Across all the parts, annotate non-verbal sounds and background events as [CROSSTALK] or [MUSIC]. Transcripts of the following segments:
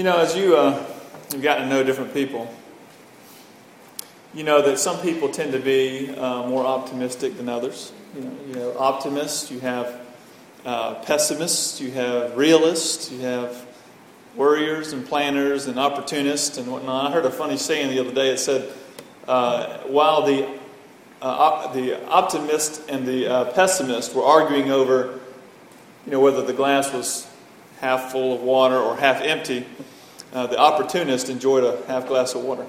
You know, as you uh, you've gotten to know different people, you know that some people tend to be uh, more optimistic than others. You know, you know optimists, you have uh, pessimists, you have realists, you have worriers and planners and opportunists and whatnot. I heard a funny saying the other day. It said, uh, while the uh, op- the optimist and the uh, pessimist were arguing over, you know, whether the glass was half full of water or half empty, uh, the opportunist enjoyed a half glass of water.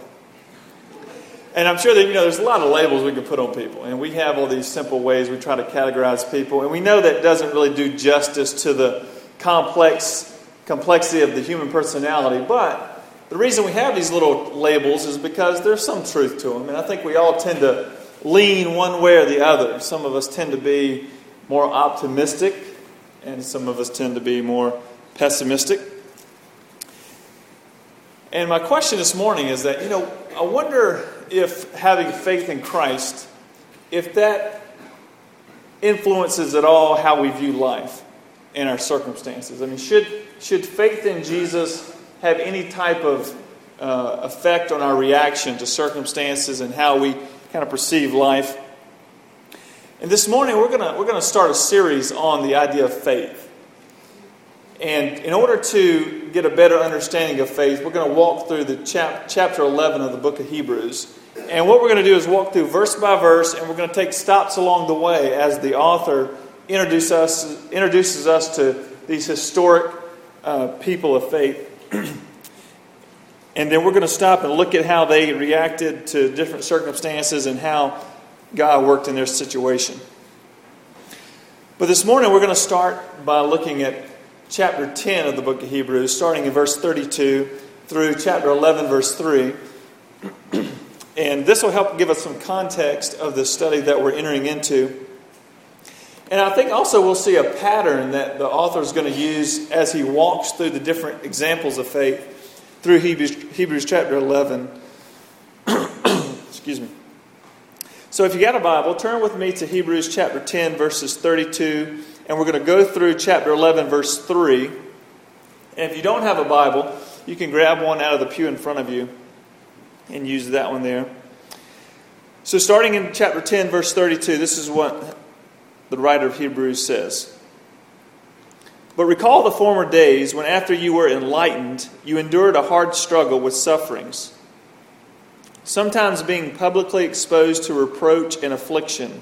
And I'm sure that, you know, there's a lot of labels we can put on people. And we have all these simple ways we try to categorize people. And we know that doesn't really do justice to the complex complexity of the human personality. But the reason we have these little labels is because there's some truth to them. And I think we all tend to lean one way or the other. Some of us tend to be more optimistic, and some of us tend to be more pessimistic. And my question this morning is that, you know, I wonder if having faith in Christ, if that influences at all how we view life in our circumstances. I mean, should, should faith in Jesus have any type of uh, effect on our reaction to circumstances and how we kind of perceive life? And this morning, we're going we're going to start a series on the idea of faith. And in order to get a better understanding of faith, we're going to walk through the chap- chapter 11 of the book of Hebrews. And what we're going to do is walk through verse by verse, and we're going to take stops along the way as the author introduce us, introduces us to these historic uh, people of faith. [CLEARS THROAT] and then we're going to stop and look at how they reacted to different circumstances and how God worked in their situation. But this morning we're going to start by looking at chapter 10 of the book of Hebrews, starting in verse 32 through chapter 11, verse 3. [CLEARS THROAT] and this will help give us some context of the study that we're entering into. And I think also we'll see a pattern that the author is going to use as he walks through the different examples of faith through Hebrews, Hebrews chapter 11. [CLEARS THROAT] Excuse me. So if you got a Bible, turn with me to Hebrews chapter 10, verses 32, and we're going to go through chapter 11, verse 3. And if you don't have a Bible, you can grab one out of the pew in front of you and use that one there. So, starting in chapter 10, verse 32, this is what the writer of Hebrews says. But recall the former days when, after you were enlightened, you endured a hard struggle with sufferings, sometimes being publicly exposed to reproach and affliction,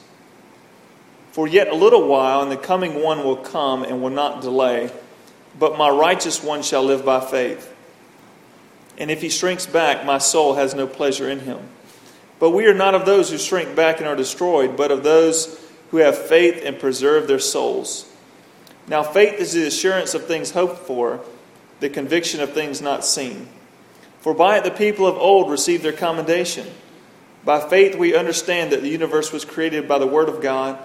For yet a little while, and the coming one will come and will not delay, but my righteous one shall live by faith. And if he shrinks back, my soul has no pleasure in him. But we are not of those who shrink back and are destroyed, but of those who have faith and preserve their souls. Now, faith is the assurance of things hoped for, the conviction of things not seen. For by it the people of old received their commendation. By faith we understand that the universe was created by the Word of God,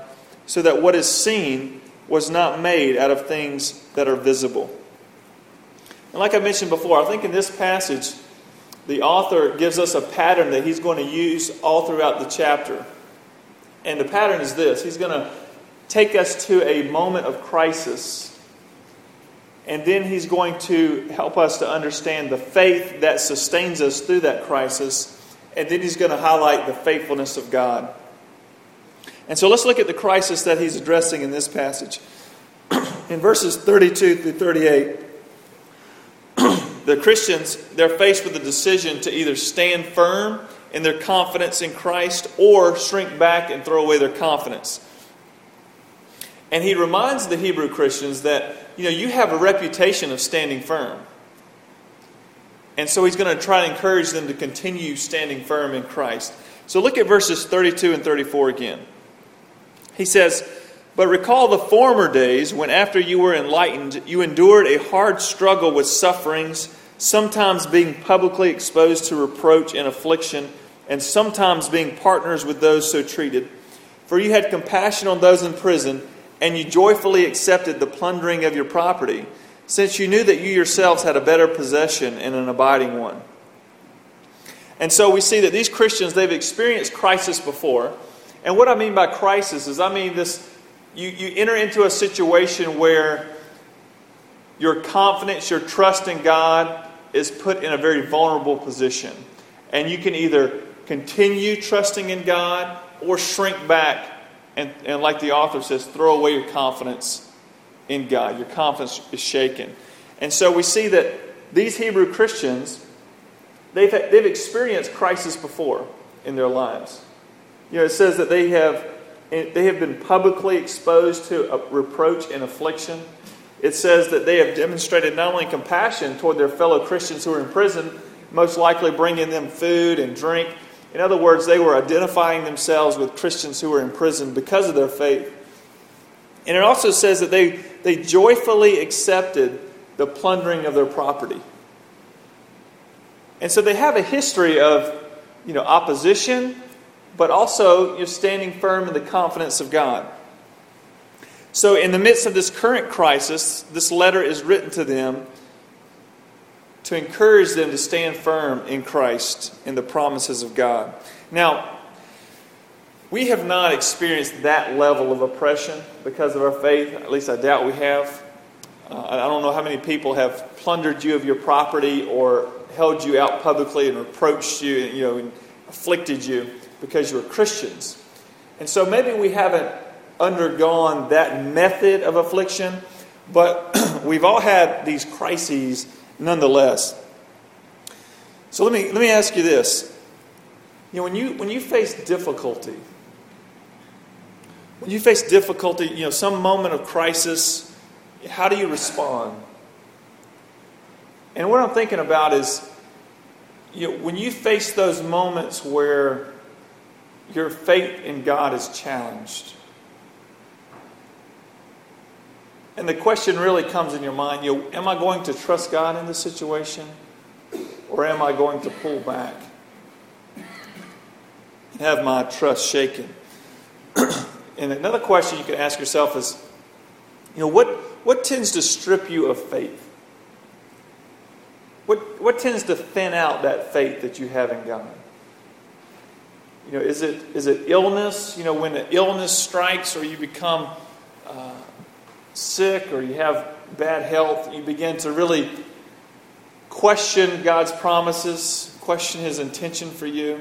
so that what is seen was not made out of things that are visible. And like I mentioned before, I think in this passage, the author gives us a pattern that he's going to use all throughout the chapter. And the pattern is this He's going to take us to a moment of crisis. And then he's going to help us to understand the faith that sustains us through that crisis. And then he's going to highlight the faithfulness of God. And so let's look at the crisis that he's addressing in this passage. [CLEARS THROAT] in verses 32 through 38, [CLEARS THROAT] the Christians, they're faced with a decision to either stand firm in their confidence in Christ or shrink back and throw away their confidence. And he reminds the Hebrew Christians that, you know, you have a reputation of standing firm. And so he's going to try to encourage them to continue standing firm in Christ. So look at verses 32 and 34 again. He says, But recall the former days when, after you were enlightened, you endured a hard struggle with sufferings, sometimes being publicly exposed to reproach and affliction, and sometimes being partners with those so treated. For you had compassion on those in prison, and you joyfully accepted the plundering of your property, since you knew that you yourselves had a better possession and an abiding one. And so we see that these Christians, they've experienced crisis before. And what I mean by crisis is I mean this you, you enter into a situation where your confidence, your trust in God is put in a very vulnerable position. And you can either continue trusting in God or shrink back and, and like the author says, throw away your confidence in God. Your confidence is shaken. And so we see that these Hebrew Christians, they've, they've experienced crisis before in their lives. You know, it says that they have, they have been publicly exposed to reproach and affliction. It says that they have demonstrated not only compassion toward their fellow Christians who are in prison, most likely bringing them food and drink, in other words, they were identifying themselves with Christians who were in prison because of their faith. And it also says that they, they joyfully accepted the plundering of their property. And so they have a history of you know, opposition, but also you're standing firm in the confidence of God. So, in the midst of this current crisis, this letter is written to them to encourage them to stand firm in Christ in the promises of God. Now, we have not experienced that level of oppression because of our faith. At least I doubt we have. Uh, I don't know how many people have plundered you of your property or held you out publicly and reproached you, you know, and afflicted you because you're Christians. And so maybe we haven't undergone that method of affliction, but [CLEARS THROAT] we've all had these crises nonetheless. So let me, let me ask you this. You know, when you, when you face difficulty, when you face difficulty, you know, some moment of crisis, how do you respond? And what I'm thinking about is, you know, when you face those moments where your faith in God is challenged, And the question really comes in your mind you know, am I going to trust God in this situation? Or am I going to pull back and have my trust shaken? [CLEARS THROAT] and another question you can ask yourself is you know, what, what tends to strip you of faith? What, what tends to thin out that faith that you have in God? You know, is it, is it illness? You know, when an illness strikes or you become uh, sick or you have bad health, you begin to really question God's promises, question His intention for you.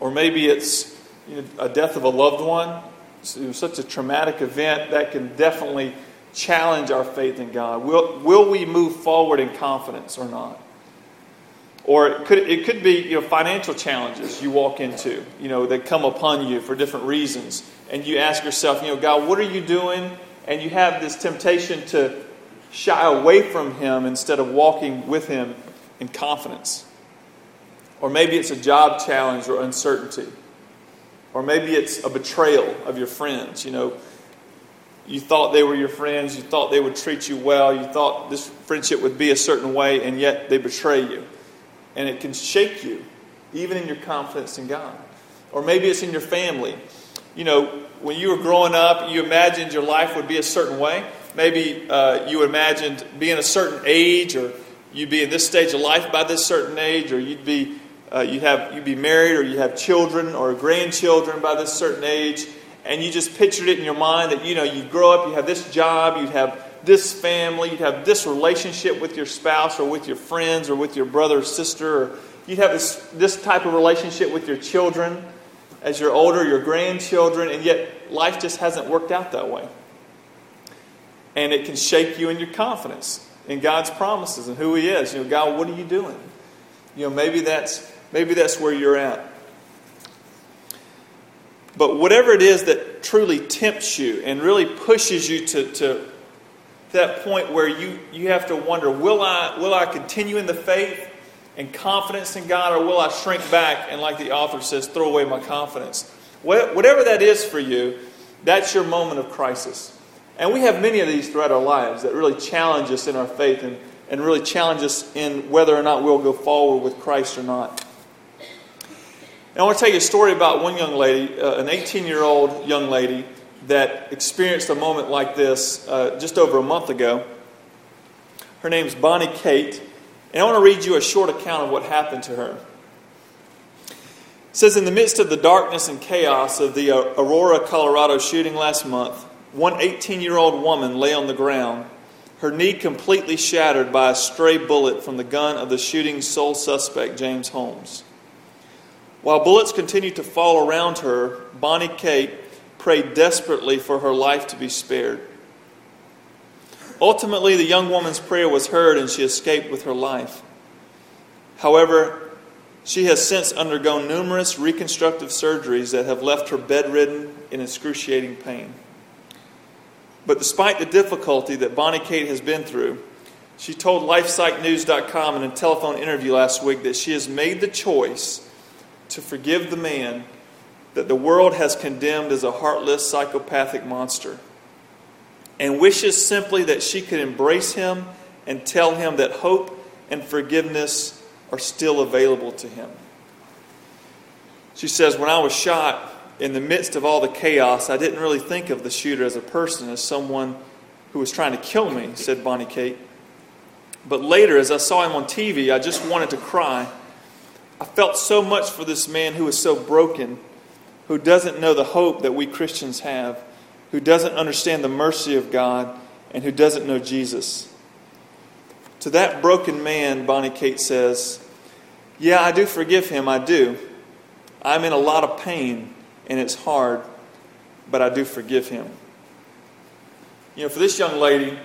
Or maybe it's you know, a death of a loved one. So such a traumatic event that can definitely challenge our faith in God. Will, will we move forward in confidence or not? Or it could, it could be you know, financial challenges you walk into, you know, that come upon you for different reasons. And you ask yourself, you know, God, what are you doing and you have this temptation to shy away from Him instead of walking with Him in confidence. Or maybe it's a job challenge or uncertainty. Or maybe it's a betrayal of your friends. You know, you thought they were your friends, you thought they would treat you well, you thought this friendship would be a certain way, and yet they betray you. And it can shake you, even in your confidence in God. Or maybe it's in your family. You know, when you were growing up, you imagined your life would be a certain way. Maybe uh, you imagined being a certain age, or you'd be in this stage of life by this certain age, or you'd be uh, you'd have you'd be married, or you have children or grandchildren by this certain age, and you just pictured it in your mind that you know you grow up, you have this job, you'd have this family, you'd have this relationship with your spouse or with your friends or with your brother or sister, or you'd have this this type of relationship with your children as you're older, your grandchildren, and yet life just hasn't worked out that way. And it can shake you in your confidence in God's promises and who He is. You know, God, what are you doing? You know, maybe that's maybe that's where you're at. But whatever it is that truly tempts you and really pushes you to, to that point where you, you have to wonder, will I, will I continue in the faith? and confidence in God, or will I shrink back and, like the author says, throw away my confidence? Whatever that is for you, that's your moment of crisis. And we have many of these throughout our lives that really challenge us in our faith and and really challenge us in whether or not we'll go forward with Christ or not. And I want to tell you a story about one young lady, uh, an 18 year old young lady, that experienced a moment like this uh, just over a month ago. Her name's Bonnie Kate, and I want to read you a short account of what happened to her. It says, In the midst of the darkness and chaos of the uh, Aurora, Colorado shooting last month, one 18 year old woman lay on the ground, her knee completely shattered by a stray bullet from the gun of the shooting's sole suspect, James Holmes. While bullets continued to fall around her, Bonnie Kate prayed desperately for her life to be spared. Ultimately, the young woman's prayer was heard and she escaped with her life. However, she has since undergone numerous reconstructive surgeries that have left her bedridden in excruciating pain. But despite the difficulty that Bonnie Kate has been through, she told LifeSiteNews.com in a telephone interview last week that she has made the choice to forgive the man that the world has condemned as a heartless, psychopathic monster and wishes simply that she could embrace him and tell him that hope and forgiveness are still available to him. She says, When I was shot, in the midst of all the chaos, I didn't really think of the shooter as a person, as someone who was trying to kill me, said Bonnie Kate. But later, as I saw him on TV, I just wanted to cry. I felt so much for this man who was so broken, who doesn't know the hope that we Christians have, who doesn't understand the mercy of God, and who doesn't know Jesus. To that broken man, Bonnie Kate says, Yeah, I do forgive him, I do. I'm in a lot of pain, and it's hard, but I do forgive him. You know, for this young lady,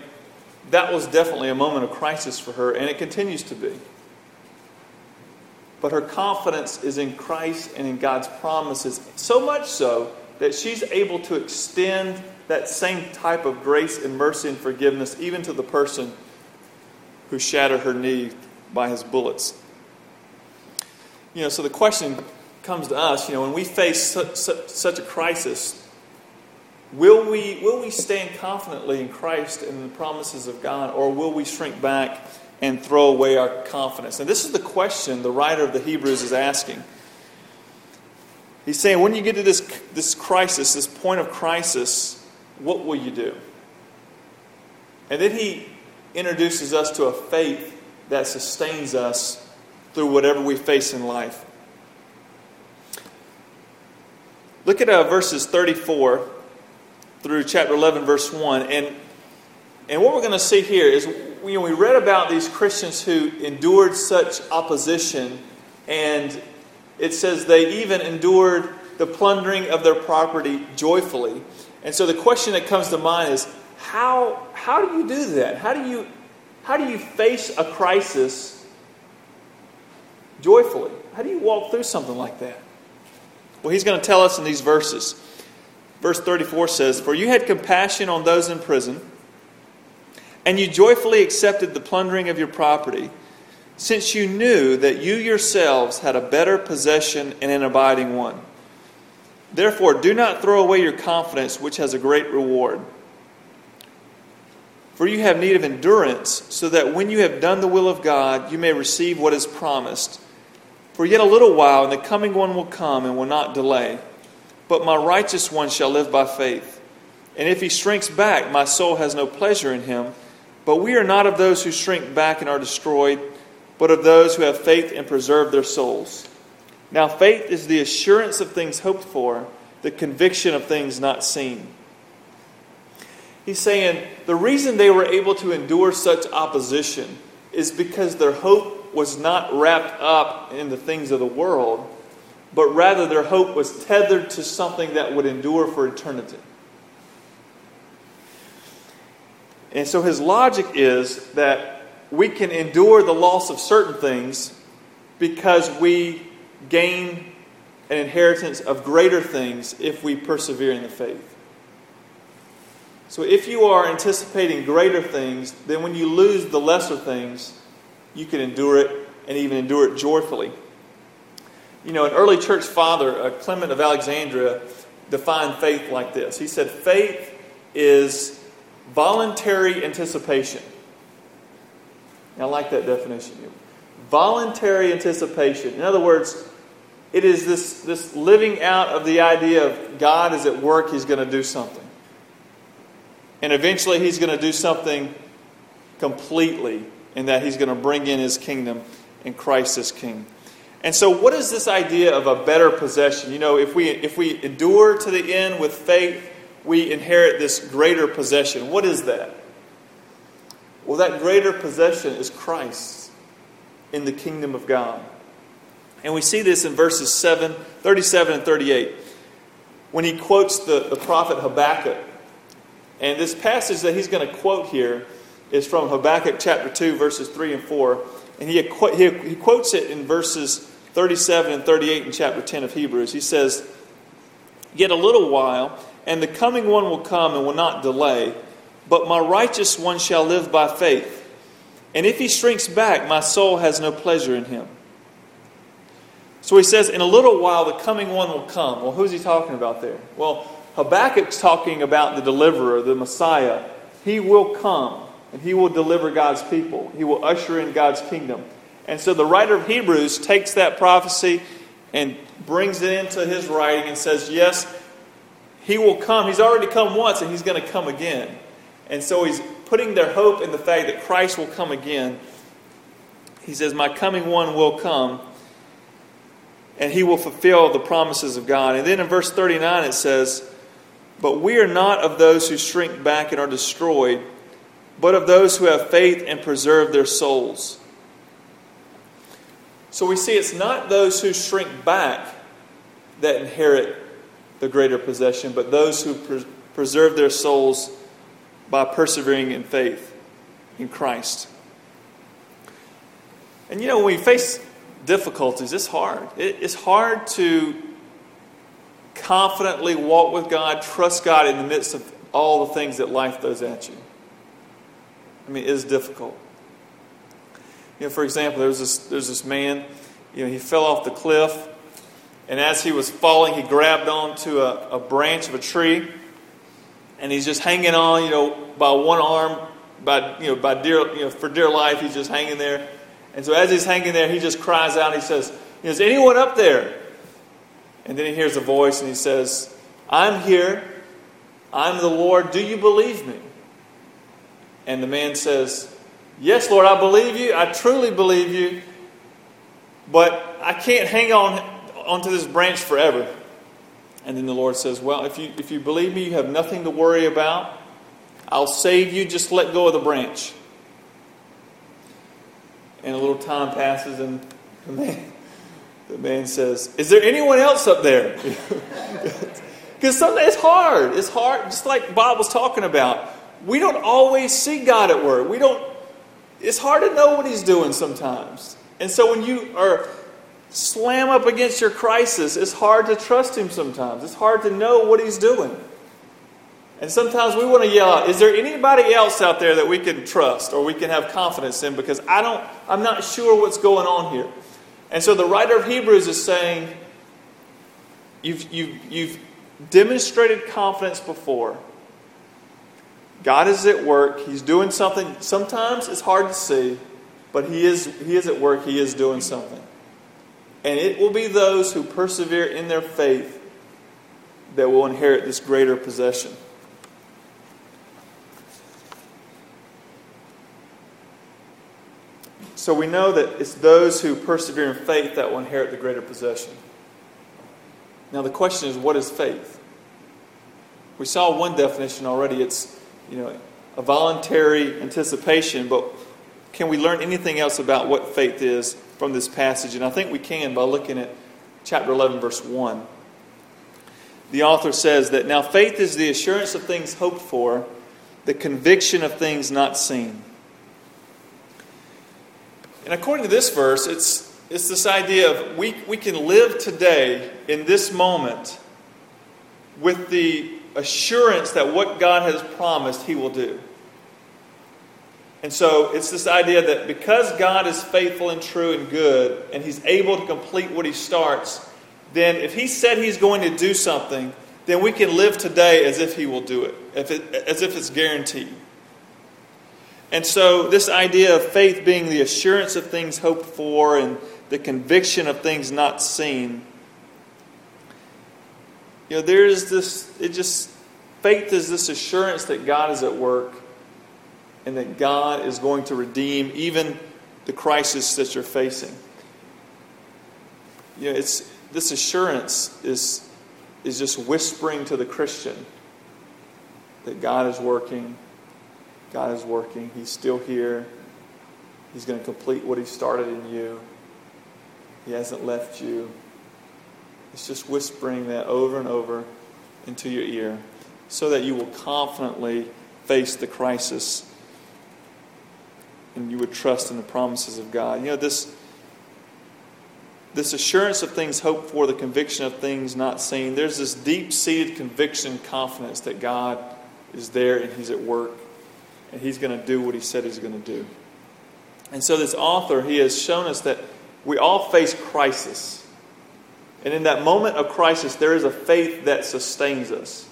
that was definitely a moment of crisis for her, and it continues to be. But her confidence is in Christ and in God's promises, so much so that she's able to extend that same type of grace and mercy and forgiveness even to the person who shattered her knee by his bullets. You know, so the question comes to us, you know, when we face such, such, such a crisis, will we, will we stand confidently in Christ and the promises of God, or will we shrink back and throw away our confidence? And this is the question the writer of the Hebrews is asking. He's saying, when you get to this, this crisis, this point of crisis, what will you do? And then he introduces us to a faith that sustains us through whatever we face in life. Look at uh, verses 34 through chapter 11, verse 1. And, and what we're going to see here is you know, we read about these Christians who endured such opposition, and it says they even endured the plundering of their property joyfully. And so the question that comes to mind is how, how do you do that? How do you, how do you face a crisis joyfully? How do you walk through something like that? Well, he's going to tell us in these verses. Verse 34 says, For you had compassion on those in prison, and you joyfully accepted the plundering of your property, since you knew that you yourselves had a better possession and an abiding one. Therefore, do not throw away your confidence, which has a great reward. For you have need of endurance, so that when you have done the will of God, you may receive what is promised. For yet a little while, and the coming one will come and will not delay. But my righteous one shall live by faith. And if he shrinks back, my soul has no pleasure in him. But we are not of those who shrink back and are destroyed, but of those who have faith and preserve their souls. Now, faith is the assurance of things hoped for, the conviction of things not seen. He's saying the reason they were able to endure such opposition is because their hope was not wrapped up in the things of the world, but rather their hope was tethered to something that would endure for eternity. And so his logic is that we can endure the loss of certain things because we gain an inheritance of greater things if we persevere in the faith. So if you are anticipating greater things, then when you lose the lesser things, you can endure it and even endure it joyfully. You know, an early church father, uh, Clement of Alexandria, defined faith like this. He said, Faith is voluntary anticipation. I like that definition. Voluntary anticipation. In other words, it is this, this living out of the idea of God is at work, He's going to do something. And eventually, He's going to do something completely, in that He's going to bring in His kingdom and Christ as King. And so, what is this idea of a better possession? You know, if we, if we endure to the end with faith, we inherit this greater possession. What is that? Well, that greater possession is Christ in the kingdom of God. And we see this in verses 7, 37 and 38 when he quotes the, the prophet Habakkuk. And this passage that he's going to quote here is from Habakkuk chapter 2, verses 3 and 4. And he, he, he quotes it in verses 37 and 38 in chapter 10 of Hebrews. He says, Yet a little while, and the coming one will come and will not delay, but my righteous one shall live by faith. And if he shrinks back, my soul has no pleasure in him. So he says, In a little while, the coming one will come. Well, who's he talking about there? Well, Habakkuk's talking about the deliverer, the Messiah. He will come and he will deliver God's people, he will usher in God's kingdom. And so the writer of Hebrews takes that prophecy and brings it into his writing and says, Yes, he will come. He's already come once and he's going to come again. And so he's putting their hope in the fact that Christ will come again. He says, My coming one will come and he will fulfill the promises of God. And then in verse 39 it says, But we are not of those who shrink back and are destroyed, but of those who have faith and preserve their souls. So we see it's not those who shrink back that inherit the greater possession, but those who pre- preserve their souls by persevering in faith in Christ. And you know, when we face difficulties. It's hard. it's hard to confidently walk with God, trust God in the midst of all the things that life throws at you. I mean, it is difficult. You know, for example, there's this, there's this man, you know, he fell off the cliff, and as he was falling, he grabbed onto a, a branch of a tree, and he's just hanging on, you know, by one arm, by, you know, by dear, you know, for dear life, he's just hanging there. And so as he's hanging there, he just cries out. He says, Is anyone up there? And then he hears a voice and he says, I'm here. I'm the Lord. Do you believe me? And the man says, Yes, Lord, I believe you. I truly believe you. But I can't hang on onto this branch forever. And then the Lord says, Well, if you, if you believe me, you have nothing to worry about. I'll save you. Just let go of the branch and a little time passes, and the man, the man says, Is there anyone else up there? [LAUGHS] Because sometimes it's hard. It's hard, just like Bob was talking about. We don't always see God at work. We don't, it's hard to know what He's doing sometimes. And so when you are slam up against your crisis, it's hard to trust Him sometimes. It's hard to know what He's doing. And sometimes we want to yell out, is there anybody else out there that we can trust or we can have confidence in? Because I don't, I'm not sure what's going on here. And so the writer of Hebrews is saying, you've, you've, you've demonstrated confidence before. God is at work. He's doing something. Sometimes it's hard to see, but he is, he is at work. He is doing something. And it will be those who persevere in their faith that will inherit this greater possession. So we know that it's those who persevere in faith that will inherit the greater possession. Now the question is, what is faith? We saw one definition already. It's, you know, a voluntary anticipation, but can we learn anything else about what faith is from this passage? And I think we can by looking at chapter 11, verse 1. The author says that now faith is the assurance of things hoped for, the conviction of things not seen. And according to this verse, it's, it's this idea of we, we can live today in this moment with the assurance that what God has promised, He will do. And so it's this idea that because God is faithful and true and good, and He's able to complete what He starts, then if He said He's going to do something, then we can live today as if He will do it, as if it's guaranteed. And so, this idea of faith being the assurance of things hoped for and the conviction of things not seen, you know, there is this, it just, faith is this assurance that God is at work and that God is going to redeem even the crisis that you're facing. You know, it's, this assurance is, is just whispering to the Christian that God is working. God is working. He's still here. He's going to complete what He started in you. He hasn't left you. It's just whispering that over and over into your ear so that you will confidently face the crisis and you would trust in the promises of God. You know, this, this assurance of things hoped for, the conviction of things not seen, there's this deep seated conviction, confidence that God is there and He's at work and He's going to do what He said He's going to do. And so, this author, he has shown us that we all face crisis. And in that moment of crisis, there is a faith that sustains us.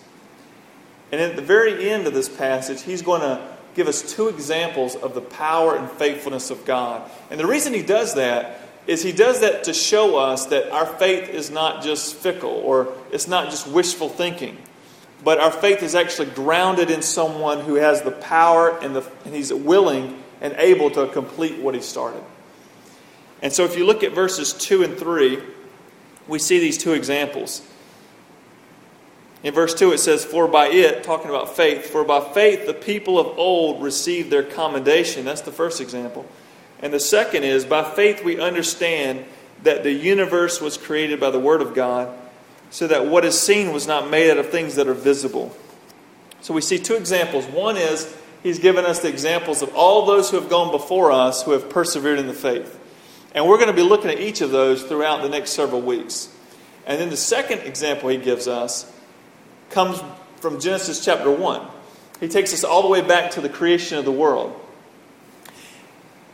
And at the very end of this passage, he's going to give us two examples of the power and faithfulness of God. And the reason he does that is he does that to show us that our faith is not just fickle or it's not just wishful thinking, but our faith is actually grounded in someone who has the power and, the, and he's willing and able to complete what he started. And so if you look at verses 2 and 3, we see these two examples. In verse 2, it says, For by it, talking about faith, for by faith the people of old received their commendation. That's the first example. And the second is, by faith we understand that the universe was created by the Word of God, so that what is seen was not made out of things that are visible. So we see two examples. One is, he's given us the examples of all those who have gone before us who have persevered in the faith. And we're going to be looking at each of those throughout the next several weeks. And then the second example he gives us comes from Genesis chapter 1. He takes us all the way back to the creation of the world.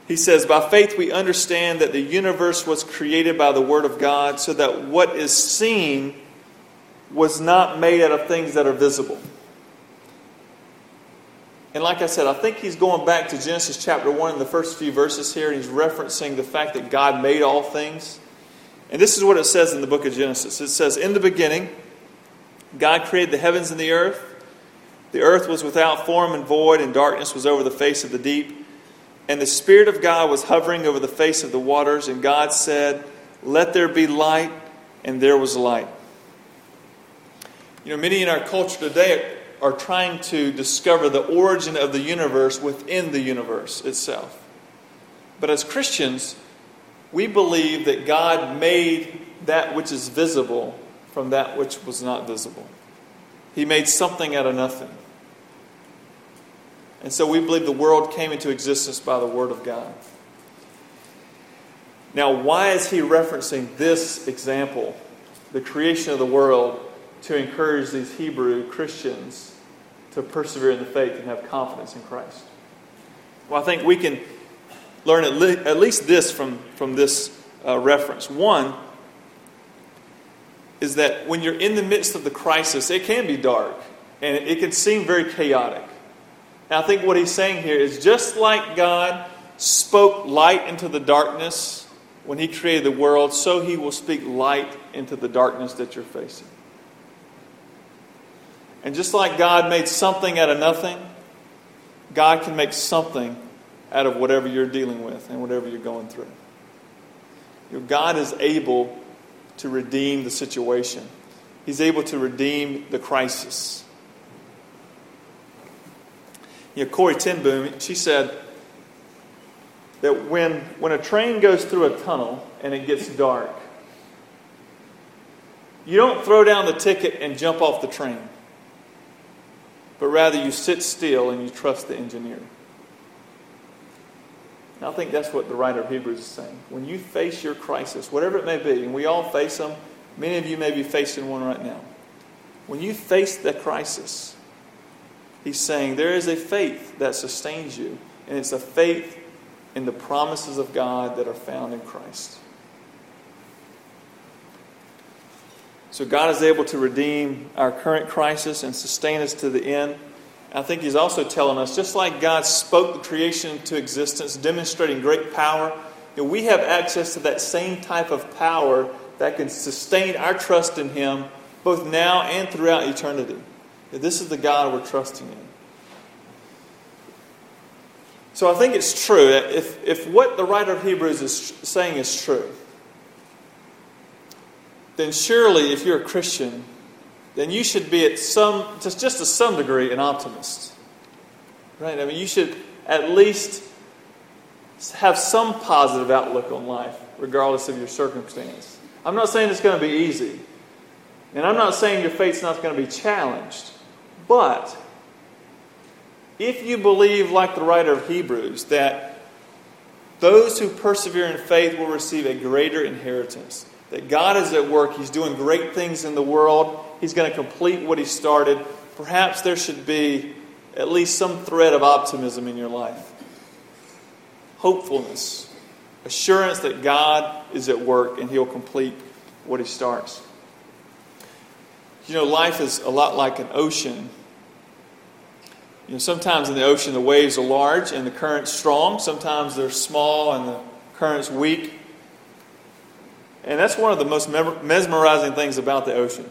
He says, By faith we understand that the universe was created by the Word of God, so that what is seen was not made out of things that are visible. And like I said, I think he's going back to Genesis chapter 1 in the first few verses here, and he's referencing the fact that God made all things. And this is what it says in the book of Genesis it says, In the beginning, God created the heavens and the earth. The earth was without form and void, and darkness was over the face of the deep. And the Spirit of God was hovering over the face of the waters, and God said, Let there be light, and there was light. You know, many in our culture today are trying to discover the origin of the universe within the universe itself. But as Christians, we believe that God made that which is visible from that which was not visible. He made something out of nothing. And so we believe the world came into existence by the Word of God. Now, why is he referencing this example, the creation of the world, to encourage these Hebrew Christians to persevere in the faith and have confidence in Christ? Well, I think we can learn at, le- at least this from, from this uh, reference. One, is that when you're in the midst of the crisis, it can be dark and it can seem very chaotic. And I think what he's saying here is just like God spoke light into the darkness when he created the world, so he will speak light into the darkness that you're facing. And just like God made something out of nothing, God can make something out of whatever you're dealing with and whatever you're going through. You know, God is able to redeem the situation. He's able to redeem the crisis. You know, Corrie ten Boom, she said that when, when a train goes through a tunnel and it gets dark, you don't throw down the ticket and jump off the train, but rather you sit still and you trust the engineer. And I think that's what the writer of Hebrews is saying. When you face your crisis, whatever it may be, and we all face them, many of you may be facing one right now. When you face that crisis, he's saying there is a faith that sustains you, and it's a faith in the promises of God that are found in Christ. So God is able to redeem our current crisis and sustain us to the end. I think he's also telling us just like God spoke the creation into existence, demonstrating great power, we have access to that same type of power that can sustain our trust in him both now and throughout eternity. This is the God we're trusting in. So I think it's true. If, if what the writer of Hebrews is saying is true, then surely if you're a Christian, then you should be at some, just, just to some degree, an optimist. Right? I mean, you should at least have some positive outlook on life, regardless of your circumstance. I'm not saying it's going to be easy. And I'm not saying your faith's not going to be challenged. But if you believe, like the writer of Hebrews, that those who persevere in faith will receive a greater inheritance, that God is at work, He's doing great things in the world, He's going to complete what He started, perhaps there should be at least some thread of optimism in your life. Hopefulness, assurance that God is at work and He'll complete what He starts. You know, life is a lot like an ocean. You know, sometimes in the ocean the waves are large and the current's strong. Sometimes they're small and the current's weak. And that's one of the most mesmerizing things about the ocean.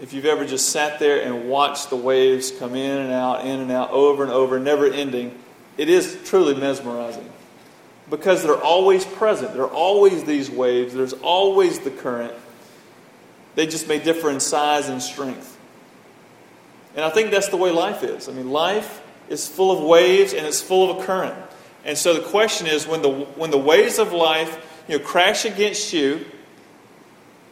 If you've ever just sat there and watched the waves come in and out, in and out, over and over, never ending, it is truly mesmerizing. Because they're always present. There are always these waves, there's always the current. They just may differ in size and strength. And I think that's the way life is. I mean, life is full of waves and it's full of a current. And so the question is when the, when the waves of life you know, crash against you,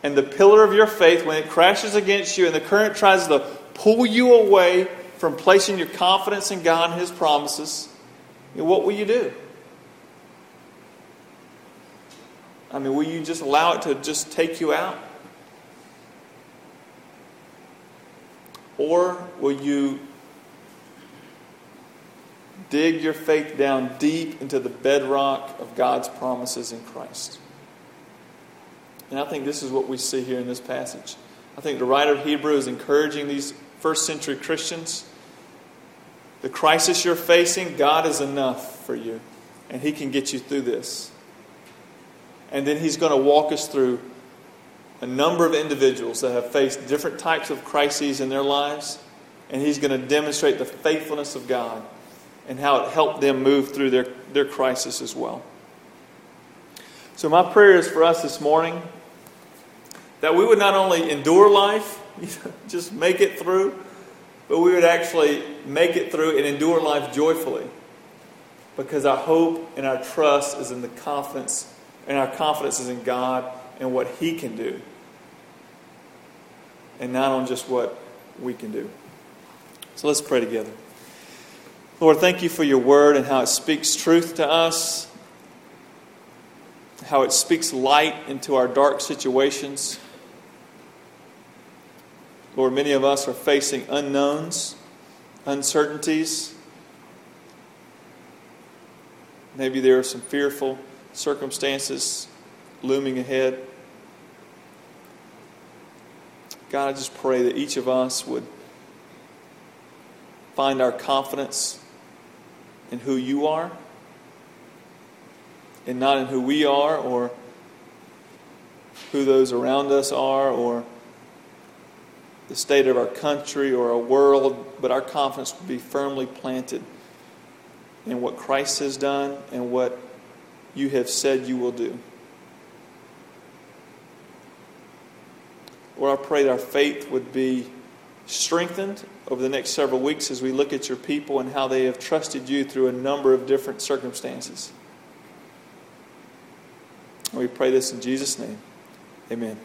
and the pillar of your faith, when it crashes against you and the current tries to pull you away from placing your confidence in God and His promises, what will you do? I mean, will you just allow it to just take you out? Or will you dig your faith down deep into the bedrock of God's promises in Christ? And I think this is what we see here in this passage. I think the writer of Hebrew is encouraging these first century Christians. The crisis you're facing, God is enough for you, and He can get you through this. And then He's going to walk us through a number of individuals that have faced different types of crises in their lives, and he's going to demonstrate the faithfulness of God and how it helped them move through their, their crisis as well. So, my prayer is for us this morning that we would not only endure life, [LAUGHS] just make it through, but we would actually make it through and endure life joyfully because our hope and our trust is in the confidence, and our confidence is in God and what He can do and not on just what we can do. So let's pray together. Lord, thank you for your word and how it speaks truth to us, how it speaks light into our dark situations. Lord, many of us are facing unknowns, uncertainties. Maybe there are some fearful circumstances looming ahead. God, I just pray that each of us would find our confidence in who you are and not in who we are or who those around us are or the state of our country or our world, but our confidence would be firmly planted in what Christ has done and what you have said you will do. Lord, I pray that our faith would be strengthened over the next several weeks as we look at your people and how they have trusted you through a number of different circumstances. We pray this in Jesus' name. Amen.